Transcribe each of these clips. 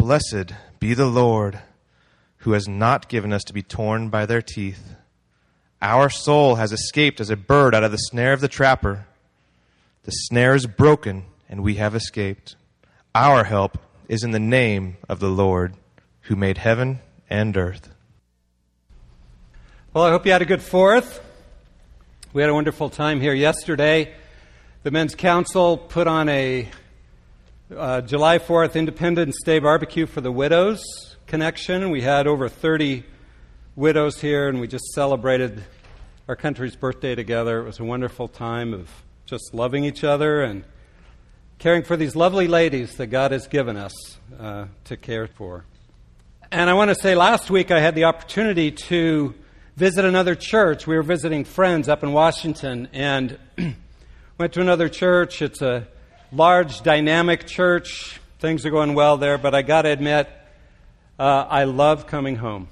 Blessed be the Lord, who has not given us to be torn by their teeth. Our soul has escaped as a bird out of the snare of the trapper. The snare is broken, and we have escaped. Our help is in the name of the Lord, who made heaven and earth. Well, I hope you had a good fourth. We had a wonderful time here yesterday. The Men's Council put on a uh, July 4th Independence Day barbecue for the widows connection. We had over 30 widows here, and we just celebrated our country's birthday together. It was a wonderful time of just loving each other and caring for these lovely ladies that God has given us uh, to care for. And I want to say last week I had the opportunity to visit another church. We were visiting friends up in Washington and went to another church. It's a large, dynamic church. Things are going well there, but I got to admit, uh, I love coming home.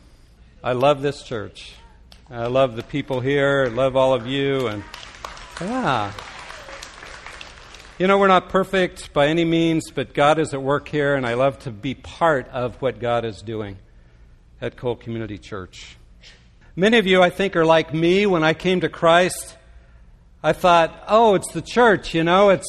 I love this church. I love the people here. I love all of you. And yeah. You know, we're not perfect by any means, but God is at work here, and I love to be part of what God is doing at Cole Community Church. Many of you, I think, are like me. When I came to Christ, I thought, oh, it's the church, you know, it's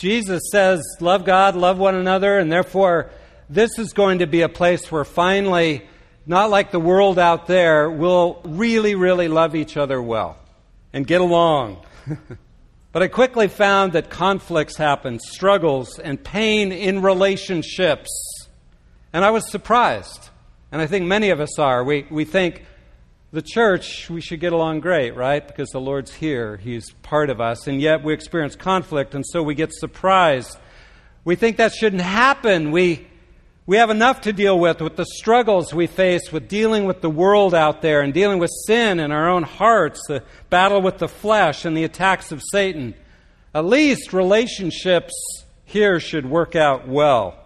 Jesus says, love God, love one another, and therefore, this is going to be a place where finally, not like the world out there, we'll really, really love each other well and get along. but I quickly found that conflicts happen, struggles, and pain in relationships. And I was surprised. And I think many of us are. We, we think, the church, we should get along great, right? Because the Lord's here, He's part of us, and yet we experience conflict, and so we get surprised. We think that shouldn't happen. We, we have enough to deal with, with the struggles we face, with dealing with the world out there, and dealing with sin in our own hearts, the battle with the flesh, and the attacks of Satan. At least relationships here should work out well.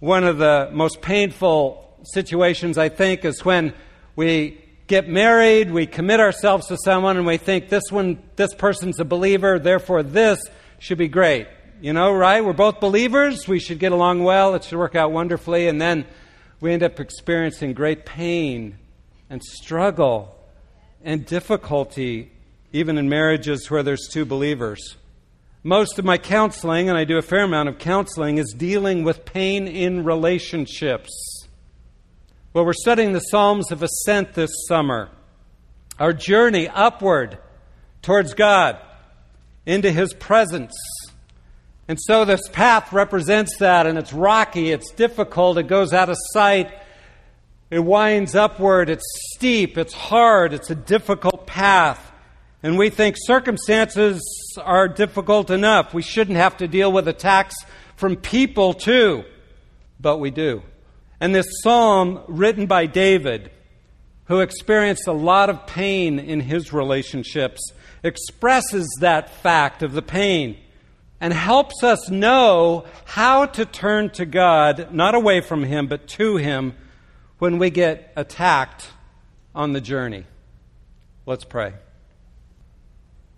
One of the most painful situations, I think, is when we get married, we commit ourselves to someone, and we think this one, this person's a believer, therefore this should be great. You know, right? We're both believers. We should get along well. It should work out wonderfully. And then we end up experiencing great pain and struggle and difficulty, even in marriages where there's two believers. Most of my counseling, and I do a fair amount of counseling, is dealing with pain in relationships. Well, we're studying the Psalms of Ascent this summer. Our journey upward towards God, into His presence. And so this path represents that, and it's rocky, it's difficult, it goes out of sight, it winds upward, it's steep, it's hard, it's a difficult path. And we think circumstances are difficult enough. We shouldn't have to deal with attacks from people, too. But we do. And this psalm, written by David, who experienced a lot of pain in his relationships, expresses that fact of the pain and helps us know how to turn to God, not away from Him, but to Him when we get attacked on the journey. Let's pray.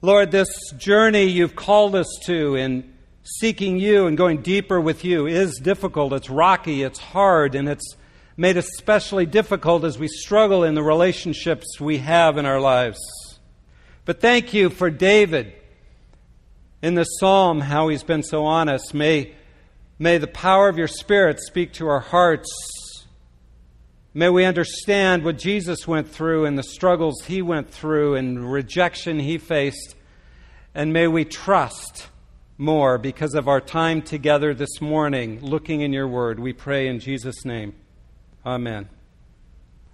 Lord, this journey you've called us to in seeking you and going deeper with you is difficult. It's rocky, it's hard, and it's made especially difficult as we struggle in the relationships we have in our lives. But thank you for David in the psalm, how he's been so honest. May, may the power of your Spirit speak to our hearts. May we understand what Jesus went through and the struggles he went through and rejection he faced. And may we trust more because of our time together this morning looking in your word. We pray in Jesus' name. Amen.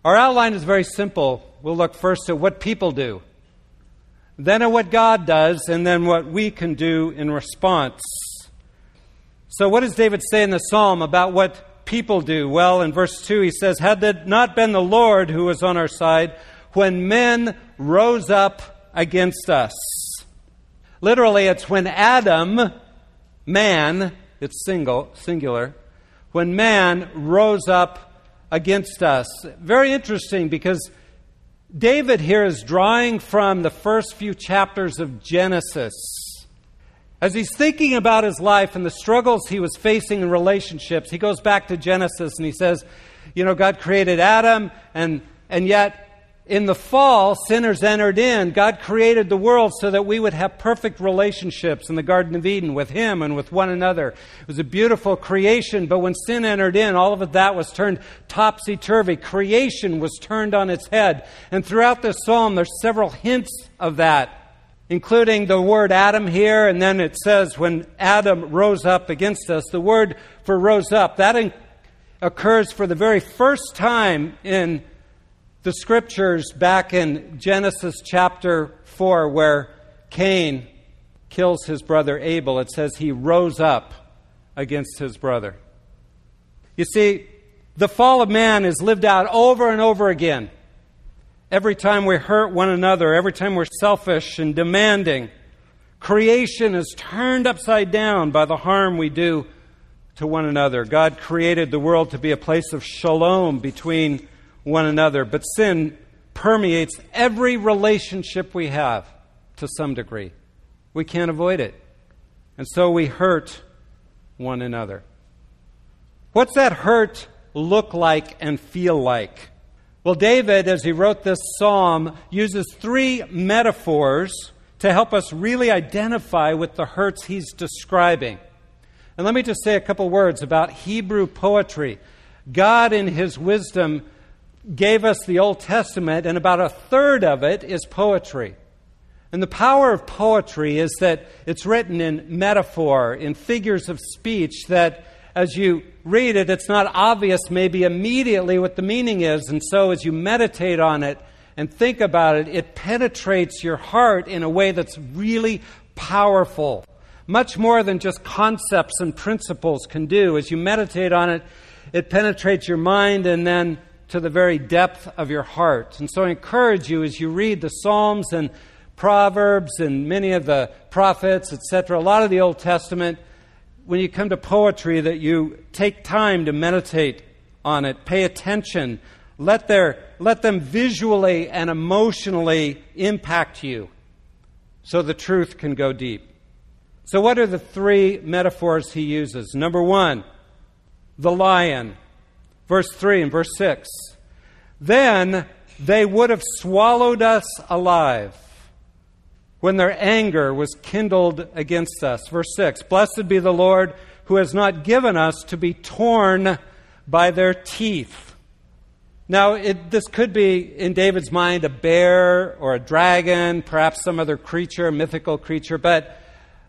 Our outline is very simple. We'll look first at what people do, then at what God does, and then what we can do in response. So, what does David say in the psalm about what people do? Well, in verse 2, he says, Had it not been the Lord who was on our side when men rose up against us. Literally, it's when Adam, man, it's single, singular, when man rose up against us. Very interesting because David here is drawing from the first few chapters of Genesis. As he's thinking about his life and the struggles he was facing in relationships, he goes back to Genesis and he says, You know, God created Adam, and, and yet in the fall, sinners entered in. God created the world so that we would have perfect relationships in the Garden of Eden with Him and with one another. It was a beautiful creation, but when sin entered in, all of that was turned topsy turvy. Creation was turned on its head. And throughout this psalm, there's several hints of that including the word Adam here, and then it says when Adam rose up against us. The word for rose up, that in- occurs for the very first time in the scriptures back in Genesis chapter 4, where Cain kills his brother Abel. It says he rose up against his brother. You see, the fall of man is lived out over and over again Every time we hurt one another, every time we're selfish and demanding, creation is turned upside down by the harm we do to one another. God created the world to be a place of shalom between one another, but sin permeates every relationship we have to some degree. We can't avoid it. And so we hurt one another. What's that hurt look like and feel like? Well, David, as he wrote this psalm, uses three metaphors to help us really identify with the hurts he's describing. And let me just say a couple words about Hebrew poetry. God, in his wisdom, gave us the Old Testament, and about a third of it is poetry. And the power of poetry is that it's written in metaphor, in figures of speech that as you read it, it's not obvious maybe immediately what the meaning is. And so as you meditate on it and think about it, it penetrates your heart in a way that's really powerful. Much more than just concepts and principles can do. As you meditate on it, it penetrates your mind and then to the very depth of your heart. And so I encourage you as you read the Psalms and Proverbs and many of the prophets, etc., a lot of the Old Testament, when you come to poetry that you take time to meditate on it, pay attention, let, their, let them visually and emotionally impact you so the truth can go deep. So, what are the three metaphors he uses? Number one, the lion. Verse 3 and verse 6. Then they would have swallowed us alive when their anger was kindled against us. Verse 6 Blessed be the Lord who has not given us to be torn by their teeth. Now, it, this could be, in David's mind, a bear or a dragon, perhaps some other creature, mythical creature, but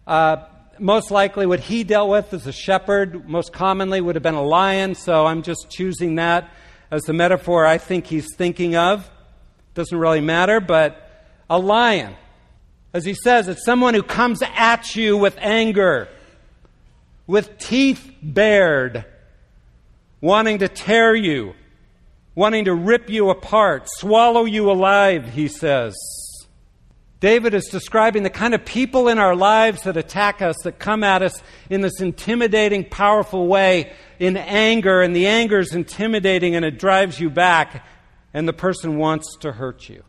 uh, most likely what he dealt with as a shepherd most commonly would have been a lion, so I'm just choosing that as the metaphor I think he's thinking of. Doesn't really matter, but a lion. As he says, it's someone who comes at you with anger, with teeth bared, wanting to tear you, wanting to rip you apart, swallow you alive, he says. David is describing the kind of people in our lives that attack us, that come at us in this intimidating, powerful way, in anger, and the anger is intimidating and it drives you back, and the person wants to hurt you.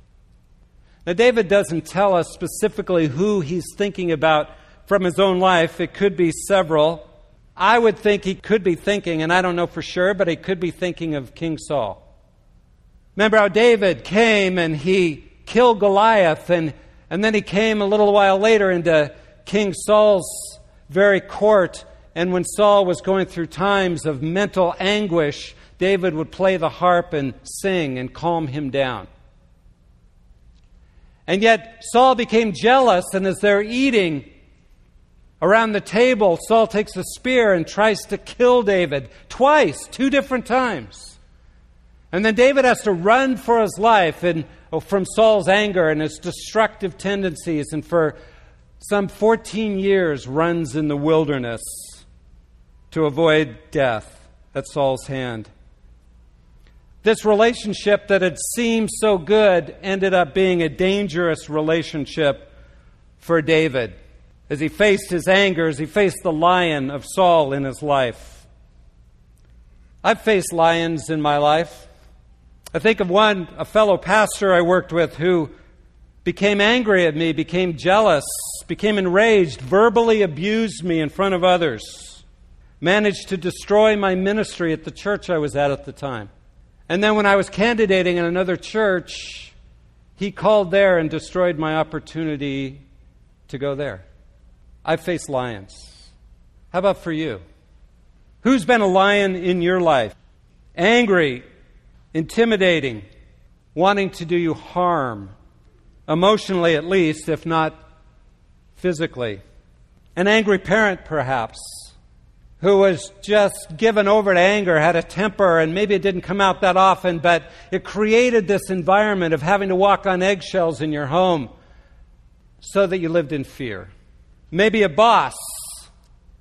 Now, David doesn't tell us specifically who he's thinking about from his own life. It could be several. I would think he could be thinking, and I don't know for sure, but he could be thinking of King Saul. Remember how David came and he killed Goliath, and, and then he came a little while later into King Saul's very court. And when Saul was going through times of mental anguish, David would play the harp and sing and calm him down. And yet Saul became jealous, and as they're eating around the table, Saul takes a spear and tries to kill David twice, two different times. And then David has to run for his life and, Oh, from Saul's anger and his destructive tendencies, and for some 14 years runs in the wilderness to avoid death at Saul's hand. This relationship that had seemed so good ended up being a dangerous relationship for David as he faced his anger, as he faced the lion of Saul in his life. I've faced lions in my life. I think of one, a fellow pastor I worked with, who became angry at me, became jealous became enraged, verbally abused me in front of others, managed to destroy my ministry at the church I was at at the time. And then when I was candidating in another church, he called there and destroyed my opportunity to go there. I faced lions. How about for you? Who's been a lion in your life? Angry, intimidating, wanting to do you harm, emotionally at least, if not physically. An angry parent, perhaps, who was just given over to anger, had a temper, and maybe it didn't come out that often, but it created this environment of having to walk on eggshells in your home so that you lived in fear. Maybe a boss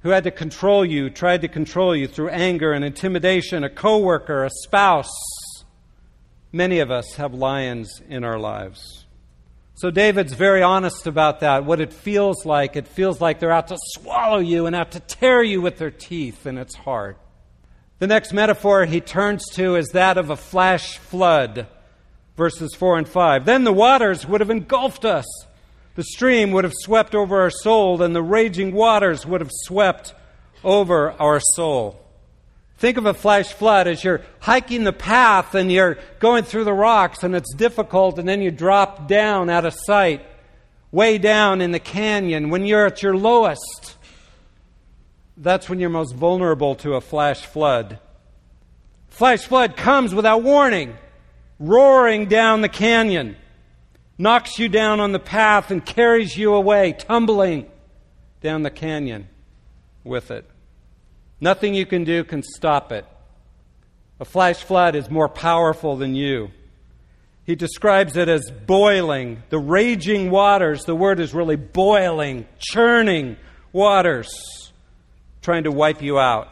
who had to control you, tried to control you through anger and intimidation, a coworker, a spouse. Many of us have lions in our lives. So David's very honest about that, what it feels like. It feels like they're out to swallow you and out to tear you with their teeth, and it's hard. The next metaphor he turns to is that of a flash flood, verses 4 and 5. Then the waters would have engulfed us the stream would have swept over our soul, and the raging waters would have swept over our soul. Think of a flash flood as you're hiking the path and you're going through the rocks and it's difficult, and then you drop down out of sight, way down in the canyon. When you're at your lowest, that's when you're most vulnerable to a flash flood. Flash flood comes without warning, roaring down the canyon knocks you down on the path and carries you away, tumbling down the canyon with it. Nothing you can do can stop it. A flash flood is more powerful than you. He describes it as boiling, the raging waters. The word is really boiling, churning waters, trying to wipe you out.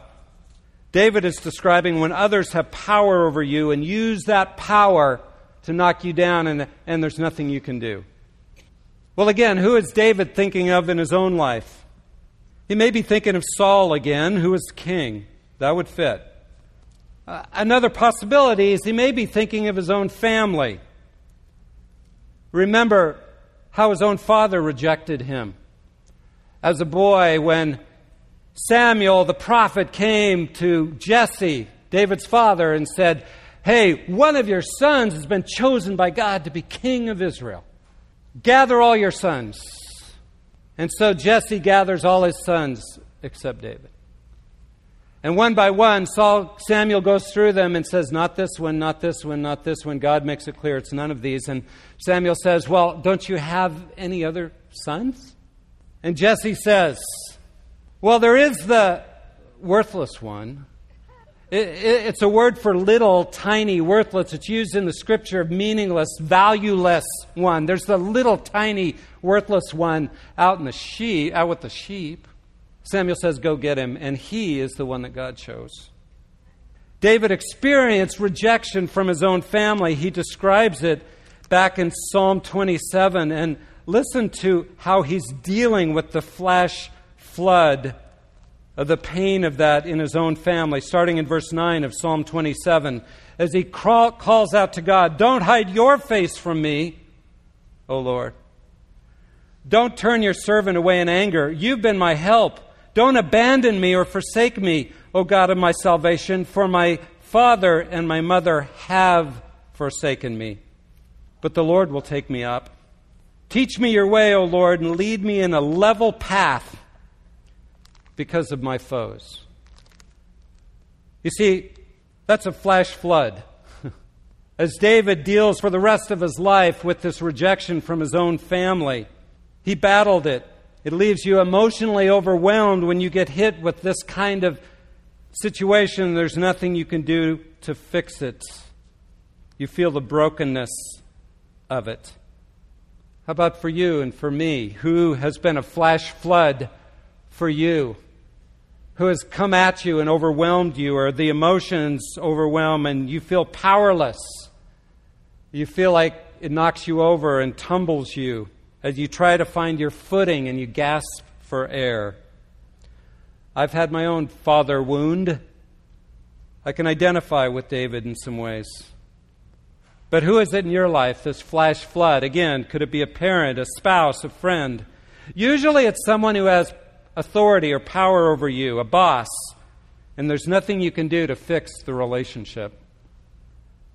David is describing when others have power over you and use that power to knock you down, and, and there's nothing you can do. Well, again, who is David thinking of in his own life? He may be thinking of Saul again, who was king. That would fit. Uh, another possibility is he may be thinking of his own family. Remember how his own father rejected him. As a boy, when Samuel the prophet came to Jesse, David's father, and said, Hey, one of your sons has been chosen by God to be king of Israel. Gather all your sons. And so Jesse gathers all his sons except David. And one by one, Saul, Samuel goes through them and says, Not this one, not this one, not this one. God makes it clear it's none of these. And Samuel says, Well, don't you have any other sons? And Jesse says, Well, there is the worthless one it's a word for little, tiny, worthless. It's used in the scripture of meaningless, valueless one. There's the little, tiny, worthless one out in the sheep, out with the sheep. Samuel says, "Go get him," and he is the one that God chose. David experienced rejection from his own family. He describes it back in Psalm 27, and listen to how he's dealing with the flash flood the pain of that in his own family, starting in verse 9 of Psalm 27, as he calls out to God, Don't hide your face from me, O Lord. Don't turn your servant away in anger. You've been my help. Don't abandon me or forsake me, O God of my salvation, for my father and my mother have forsaken me. But the Lord will take me up. Teach me your way, O Lord, and lead me in a level path because of my foes. You see, that's a flash flood. As David deals for the rest of his life with this rejection from his own family, he battled it. It leaves you emotionally overwhelmed when you get hit with this kind of situation. There's nothing you can do to fix it. You feel the brokenness of it. How about for you and for me? Who has been a flash flood for you? Who has come at you and overwhelmed you, or the emotions overwhelm and you feel powerless. You feel like it knocks you over and tumbles you as you try to find your footing and you gasp for air. I've had my own father wound. I can identify with David in some ways. But who is it in your life, this flash flood? Again, could it be a parent, a spouse, a friend? Usually it's someone who has authority or power over you, a boss, and there's nothing you can do to fix the relationship.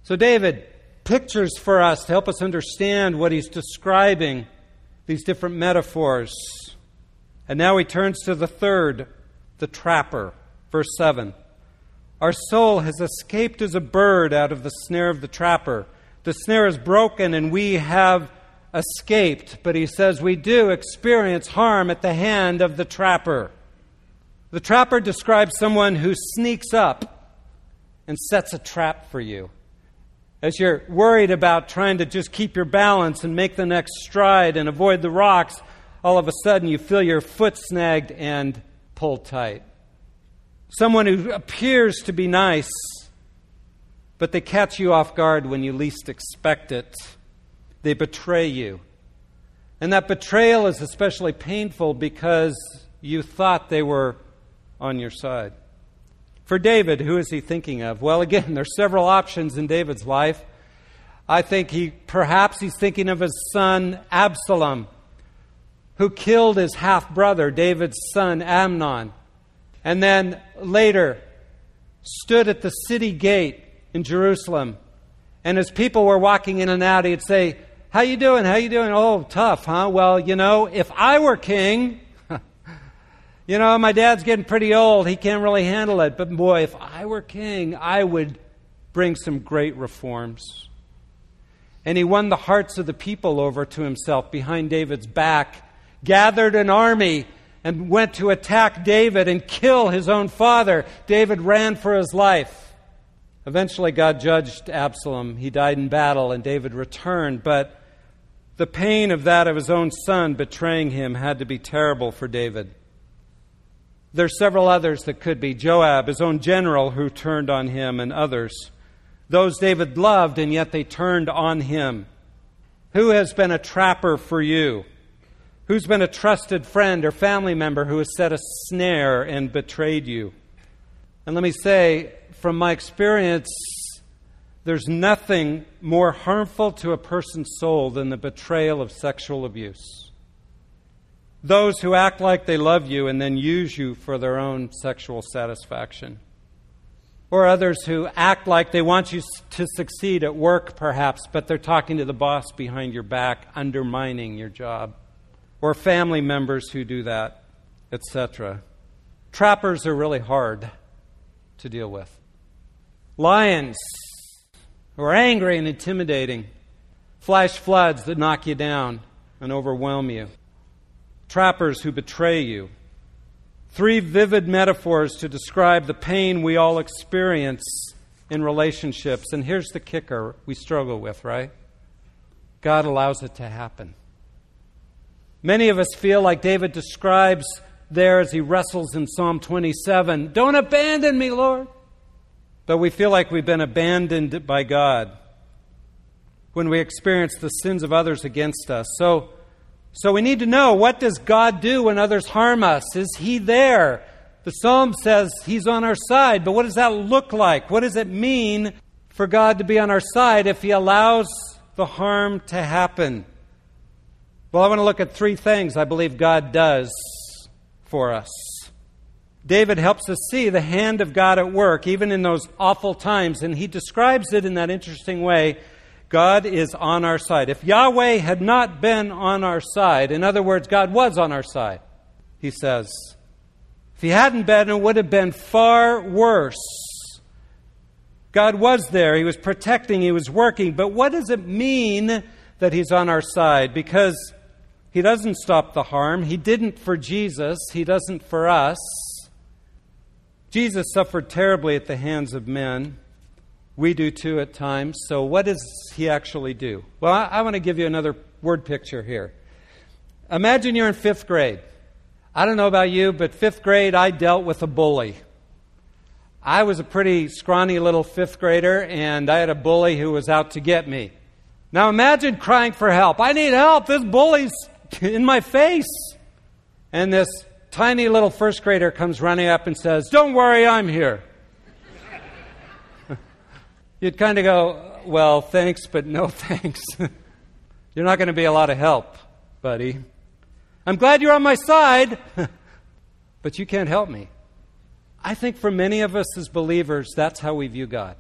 So David pictures for us to help us understand what he's describing, these different metaphors. And now he turns to the third, the trapper. Verse 7. Our soul has escaped as a bird out of the snare of the trapper. The snare is broken and we have escaped. But he says we do experience harm at the hand of the trapper. The trapper describes someone who sneaks up and sets a trap for you as you're worried about trying to just keep your balance and make the next stride and avoid the rocks, all of a sudden you feel your foot snagged and pulled tight. Someone who appears to be nice, but they catch you off guard when you least expect it. They betray you. And that betrayal is especially painful because you thought they were on your side. For David, who is he thinking of? Well, again, there's several options in David's life. I think he perhaps he's thinking of his son Absalom, who killed his half brother, David's son Amnon, and then later stood at the city gate in Jerusalem. And as people were walking in and out, he'd say, How you doing? How you doing? Oh, tough, huh? Well, you know, if I were king, you know, my dad's getting pretty old. He can't really handle it. But boy, if I were king, I would bring some great reforms. And he won the hearts of the people over to himself behind David's back, gathered an army, and went to attack David and kill his own father. David ran for his life. Eventually, God judged Absalom. He died in battle, and David returned. But the pain of that of his own son betraying him had to be terrible for David. There's several others that could be. Joab, his own general, who turned on him, and others. Those David loved, and yet they turned on him. Who has been a trapper for you? Who's been a trusted friend or family member who has set a snare and betrayed you? And let me say, from my experience, there's nothing more harmful to a person's soul than the betrayal of sexual abuse those who act like they love you and then use you for their own sexual satisfaction. Or others who act like they want you to succeed at work, perhaps, but they're talking to the boss behind your back, undermining your job. Or family members who do that, etc. Trappers are really hard to deal with. Lions who are angry and intimidating. Flash floods that knock you down and overwhelm you trappers who betray you. Three vivid metaphors to describe the pain we all experience in relationships. And here's the kicker we struggle with, right? God allows it to happen. Many of us feel like David describes there as he wrestles in Psalm 27 Don't abandon me, Lord. But we feel like we've been abandoned by God when we experience the sins of others against us. So, so we need to know what does God do when others harm us? Is he there? The psalm says he's on our side, but what does that look like? What does it mean for God to be on our side if he allows the harm to happen? Well, I want to look at three things I believe God does for us. David helps us see the hand of God at work, even in those awful times, and he describes it in that interesting way God is on our side. If Yahweh had not been on our side, in other words, God was on our side, he says. If he hadn't been, it would have been far worse. God was there. He was protecting. He was working. But what does it mean that he's on our side? Because he doesn't stop the harm. He didn't for Jesus. He doesn't for us. Jesus suffered terribly at the hands of men. We do too at times. So, what does he actually do? Well, I, I want to give you another word picture here. Imagine you're in fifth grade. I don't know about you, but fifth grade, I dealt with a bully. I was a pretty scrawny little fifth grader, and I had a bully who was out to get me. Now imagine crying for help. I need help. This bully's in my face. And this tiny little first grader comes running up and says, Don't worry, I'm here you'd kind of go, well, thanks, but no thanks. You're not going to be a lot of help, buddy. I'm glad you're on my side, but you can't help me. I think for many of us as believers, that's how we view God.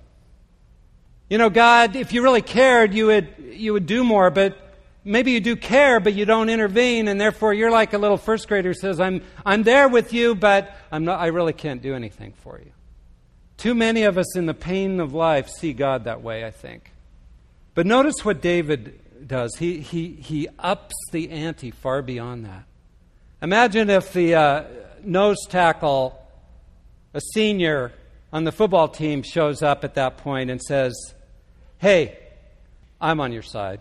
You know, God, if you really cared, you would, you would do more, but maybe you do care, but you don't intervene, and therefore you're like a little first grader who says, I'm, I'm there with you, but I'm not, I really can't do anything for you. Too many of us in the pain of life see God that way, I think. But notice what David does. He, he, he ups the ante far beyond that. Imagine if the uh, nose tackle, a senior on the football team, shows up at that point and says, Hey, I'm on your side.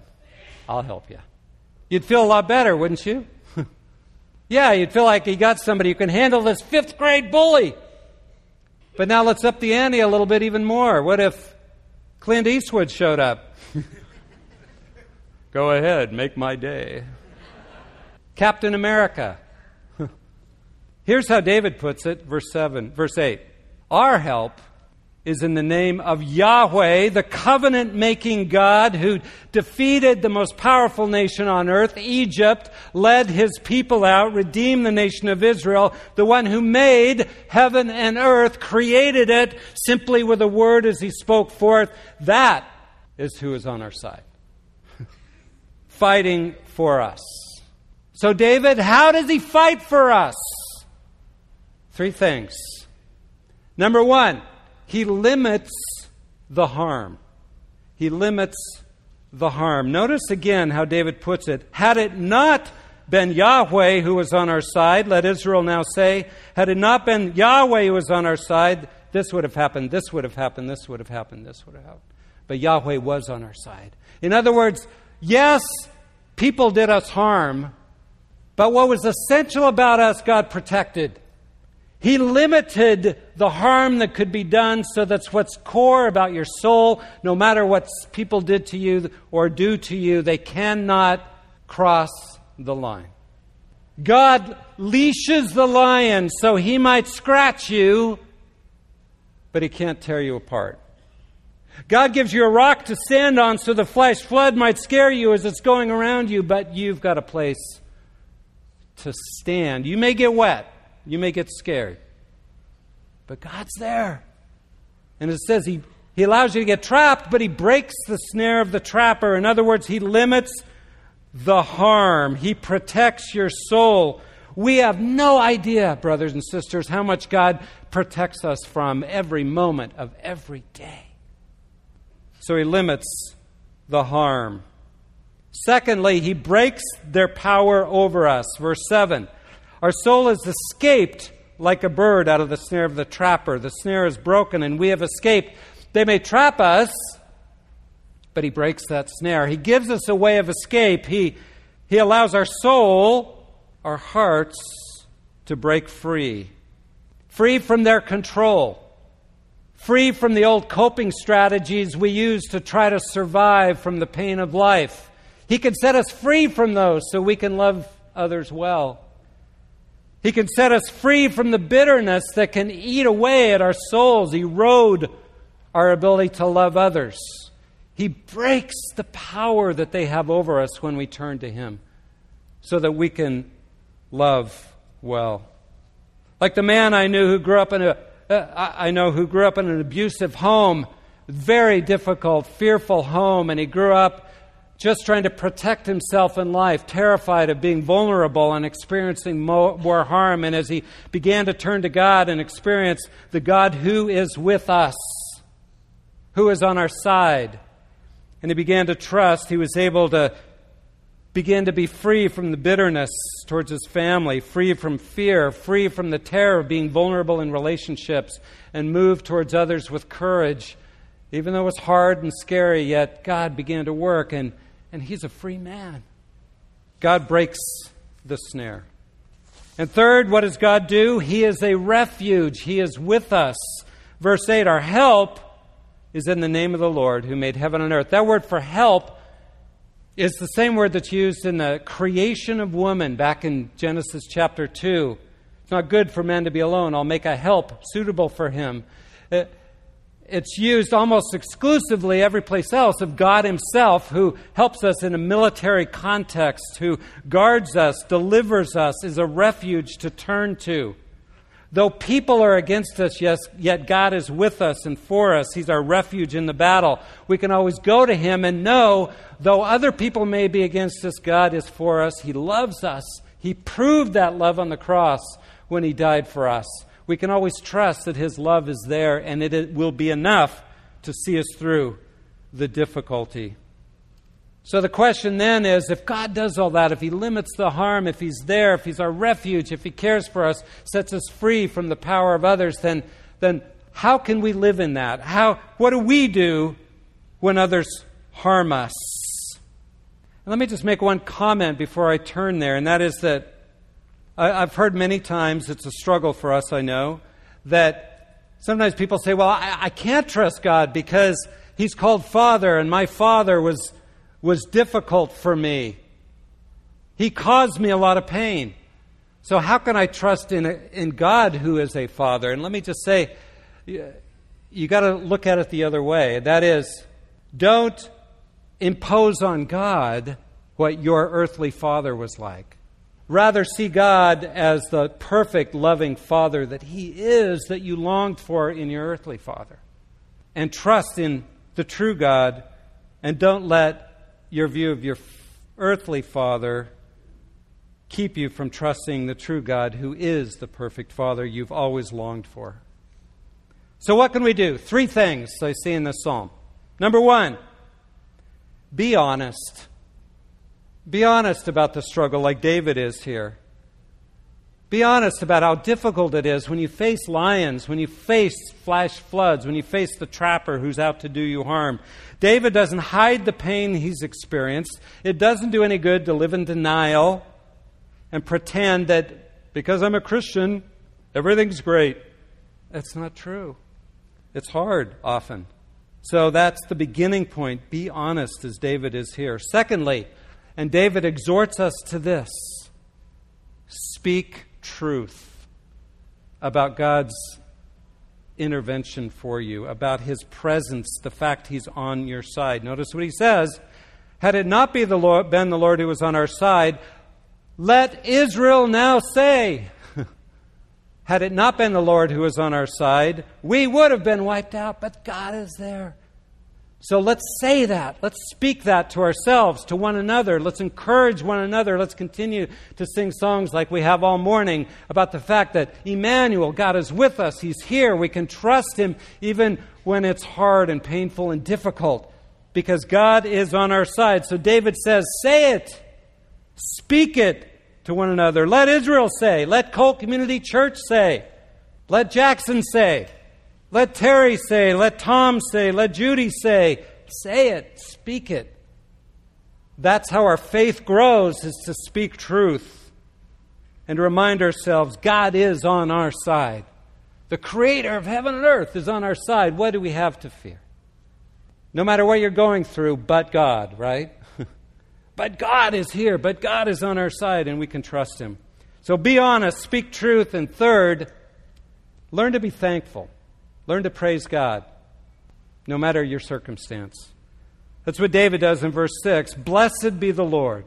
I'll help you. You'd feel a lot better, wouldn't you? yeah, you'd feel like you got somebody who can handle this fifth grade bully. But now let's up the ante a little bit even more. What if Clint Eastwood showed up? Go ahead, make my day. Captain America. Here's how David puts it, verse 7, verse 8. Our help is in the name of Yahweh, the covenant making God who defeated the most powerful nation on earth, Egypt, led his people out, redeemed the nation of Israel, the one who made heaven and earth, created it simply with a word as he spoke forth. That is who is on our side fighting for us. So, David, how does he fight for us? Three things. Number one, he limits the harm. He limits the harm. Notice again how David puts it. Had it not been Yahweh who was on our side, let Israel now say, had it not been Yahweh who was on our side, this would have happened, this would have happened, this would have happened, this would have happened. But Yahweh was on our side. In other words, yes, people did us harm, but what was essential about us, God protected. He limited the harm that could be done so that's what's core about your soul. No matter what people did to you or do to you, they cannot cross the line. God leashes the lion so he might scratch you, but he can't tear you apart. God gives you a rock to stand on so the flash flood might scare you as it's going around you, but you've got a place to stand. You may get wet, you may get scared, but God's there. And it says He, he allows you to get trapped, but He breaks the snare of the trapper. In other words, He limits the harm, He protects your soul. We have no idea, brothers and sisters, how much God protects us from every moment of every day. So he limits the harm. Secondly, he breaks their power over us. Verse 7 Our soul has escaped like a bird out of the snare of the trapper. The snare is broken and we have escaped. They may trap us, but he breaks that snare. He gives us a way of escape. He, he allows our soul, our hearts, to break free, free from their control free from the old coping strategies we use to try to survive from the pain of life. He can set us free from those so we can love others well. He can set us free from the bitterness that can eat away at our souls, erode our ability to love others. He breaks the power that they have over us when we turn to Him so that we can love well. Like the man I knew who grew up in a uh, I know who grew up in an abusive home, very difficult, fearful home, and he grew up just trying to protect himself in life, terrified of being vulnerable and experiencing more, harm. And as he began to turn to God and experience the God who is with us, who is on our side, and he began to trust, he was able to begin to be free from the bitterness towards his family, free from fear, free from the terror of being vulnerable in relationships, and move towards others with courage. Even though it was hard and scary, yet God began to work, and, and he's a free man. God breaks the snare. And third, what does God do? He is a refuge, He is with us. Verse 8 Our help is in the name of the Lord who made heaven and earth. That word for help is the same word that's used in the creation of woman back in Genesis chapter 2. It's not good for man to be alone. I'll make a help suitable for him. Uh, it's used almost exclusively every place else of God Himself, who helps us in a military context, who guards us, delivers us, is a refuge to turn to. Though people are against us, yes, yet God is with us and for us. He's our refuge in the battle. We can always go to Him and know, though other people may be against us, God is for us. He loves us. He proved that love on the cross when He died for us. We can always trust that His love is there and it will be enough to see us through the difficulty. So the question then is if God does all that, if He limits the harm, if He's there, if He's our refuge, if He cares for us, sets us free from the power of others, then, then how can we live in that? How, what do we do when others harm us? Let me just make one comment before I turn there, and that is that I, I've heard many times, it's a struggle for us, I know, that sometimes people say, well, I, I can't trust God because He's called Father, and my Father was was difficult for me. He caused me a lot of pain. So, how can I trust in, in God who is a father? And let me just say, you, you got to look at it the other way. That is, don't impose on God what your earthly father was like. Rather, see God as the perfect, loving father that He is that you longed for in your earthly father. And trust in the true God, and don't let your view of your earthly father keep you from trusting the true God who is the perfect father you've always longed for. So, what can we do? Three things I see in this psalm. Number one, be honest. Be honest about the struggle, like David is here. Be honest about how difficult it is when you face lions, when you face flash floods, when you face the trapper who's out to do you harm. David doesn't hide the pain he's experienced. It doesn't do any good to live in denial and pretend that because I'm a Christian, everything's great. That's not true. It's hard often. So that's the beginning point. Be honest as David is here. Secondly, and David exhorts us to this speak truth about God's intervention for you, about his presence, the fact he's on your side. Notice what he says Had it not be the Lord, been the Lord who was on our side, let Israel now say, Had it not been the Lord who was on our side, we would have been wiped out, but God is there. So let's say that. Let's speak that to ourselves, to one another. Let's encourage one another. Let's continue to sing songs like we have all morning about the fact that Emmanuel, God is with us. He's here. We can trust Him even when it's hard and painful and difficult because God is on our side. So David says, Say it. Speak it to one another. Let Israel say. Let Cole Community Church say. Let Jackson say. Let Terry say, let Tom say, let Judy say. Say it, speak it. That's how our faith grows, is to speak truth and remind ourselves God is on our side. The creator of heaven and earth is on our side. What do we have to fear? No matter what you're going through, but God, right? but God is here, but God is on our side, and we can trust Him. So be honest, speak truth, and third, learn to be thankful. Learn to praise God, no matter your circumstance. That's what David does in verse 6. Blessed be the Lord,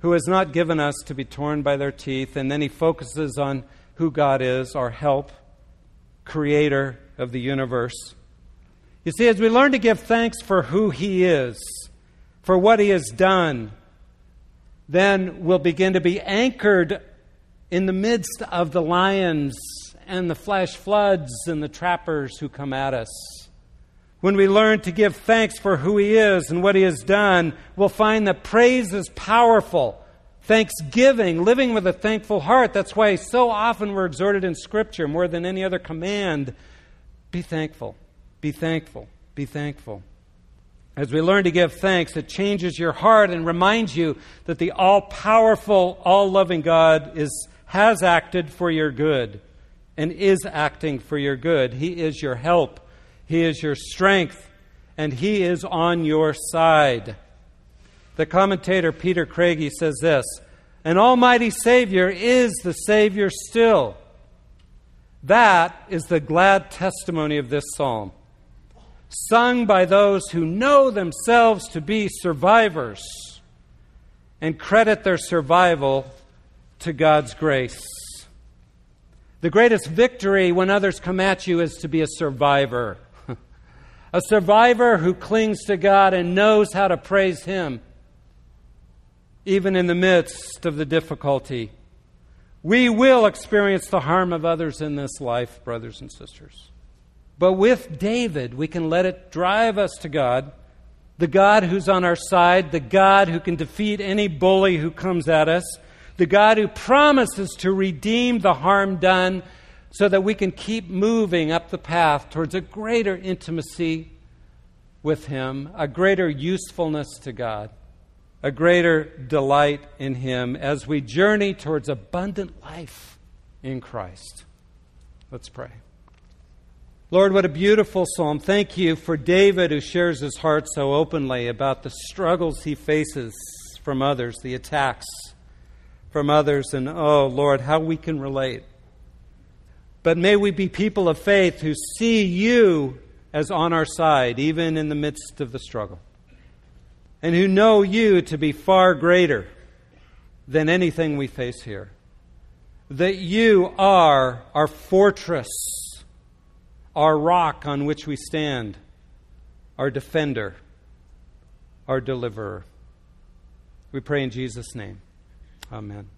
who has not given us to be torn by their teeth. And then he focuses on who God is, our help, creator of the universe. You see, as we learn to give thanks for who he is, for what he has done, then we'll begin to be anchored in the midst of the lions and the flash floods and the trappers who come at us. When we learn to give thanks for who He is and what He has done, we'll find that praise is powerful. Thanksgiving, living with a thankful heart. That's why so often we're exhorted in Scripture more than any other command be thankful, be thankful, be thankful. As we learn to give thanks, it changes your heart and reminds you that the all powerful, all loving God is, has acted for your good and is acting for your good. He is your help, He is your strength, and He is on your side. The commentator Peter Craigie says this An almighty Savior is the Savior still. That is the glad testimony of this psalm. sung by those who know themselves to be survivors and credit their survival to God's grace. The greatest victory when others come at you is to be a survivor. a survivor who clings to God and knows how to praise Him, even in the midst of the difficulty. We will experience the harm of others in this life, brothers and sisters. But with David, we can let it drive us to God, the God who's on our side, the God who can defeat any bully who comes at us, the God who promises to redeem the harm done so that we can keep moving up the path towards a greater intimacy with Him, a greater usefulness to God, a greater delight in Him as we journey towards abundant life in Christ. Let's pray. Lord, what a beautiful psalm. Thank you for David who shares his heart so openly about the struggles he faces from others, the attacks from others, and oh, Lord, how we can relate. But may we be people of faith who see you as on our side, even in the midst of the struggle, and who know you to be far greater than anything we face here. That you are our fortress our rock on which we stand, our defender, our deliverer. We pray in Jesus' name. Amen.